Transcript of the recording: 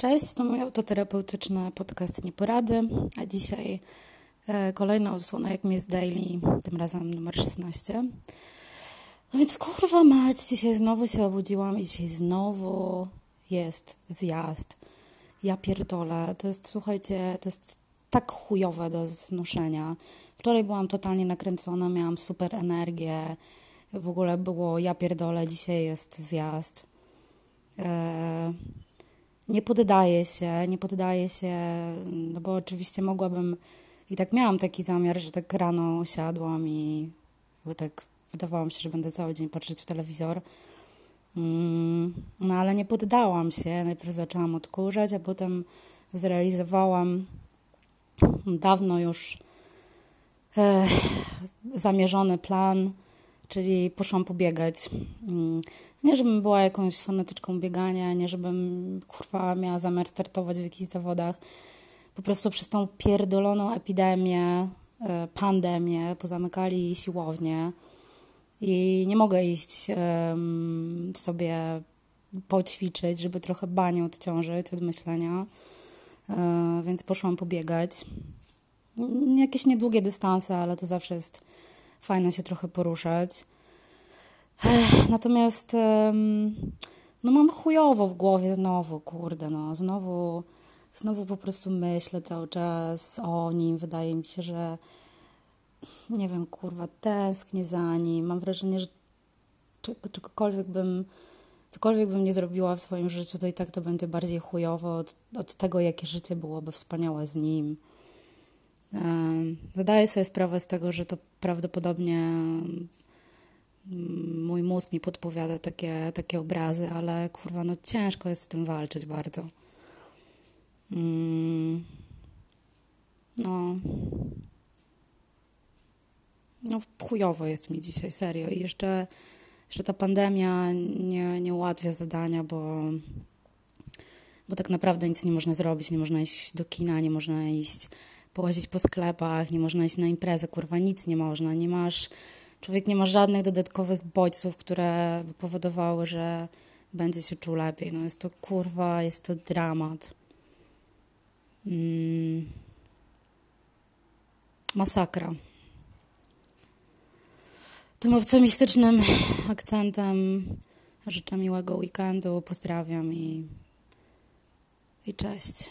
Cześć, to mój autoterapeutyczny podcast Nieporady, a dzisiaj e, kolejna odsłona jak jest daily, tym razem numer 16. No więc kurwa mać, dzisiaj znowu się obudziłam i dzisiaj znowu jest zjazd. Ja pierdolę, to jest, słuchajcie, to jest tak chujowe do znoszenia. Wczoraj byłam totalnie nakręcona, miałam super energię, w ogóle było ja pierdolę, dzisiaj jest zjazd. E, nie poddaję się, nie poddaję się, no bo oczywiście mogłabym i tak miałam taki zamiar, że tak rano siadłam i tak wydawało mi się, że będę cały dzień patrzeć w telewizor. Mm, no ale nie poddałam się. Najpierw zaczęłam odkurzać, a potem zrealizowałam dawno już e, zamierzony plan czyli poszłam pobiegać. Mm, nie, żebym była jakąś fanatyczką biegania, nie, żebym kurwa miała zamiar startować w jakichś zawodach. Po prostu przez tą pierdoloną epidemię, e, pandemię pozamykali siłownie i nie mogę iść sobie poćwiczyć, żeby trochę banię odciążyć od myślenia, e, więc poszłam pobiegać. Jakieś niedługie dystanse, ale to zawsze jest fajne się trochę poruszać. Natomiast no mam chujowo w głowie znowu, kurde, no znowu, znowu po prostu myślę cały czas o nim. Wydaje mi się, że nie wiem, kurwa, tęsknię za nim. Mam wrażenie, że czegokolwiek bym, cokolwiek bym nie zrobiła w swoim życiu, to i tak to będzie bardziej chujowo od, od tego, jakie życie byłoby wspaniałe z nim. Zdaję sobie sprawę z tego, że to prawdopodobnie mm, mój mózg mi podpowiada takie, takie obrazy, ale kurwa, no ciężko jest z tym walczyć bardzo. Mm. No. No, chujowo jest mi dzisiaj, serio. I jeszcze, jeszcze ta pandemia nie, nie ułatwia zadania, bo, bo tak naprawdę nic nie można zrobić. Nie można iść do kina, nie można iść połazić po sklepach, nie można iść na imprezę, kurwa, nic nie można, nie masz, człowiek nie ma żadnych dodatkowych bodźców, które by powodowały, że będzie się czuł lepiej. No jest to kurwa, jest to dramat. Mm. Masakra. Tym optymistycznym akcentem życzę miłego weekendu, pozdrawiam i, i cześć.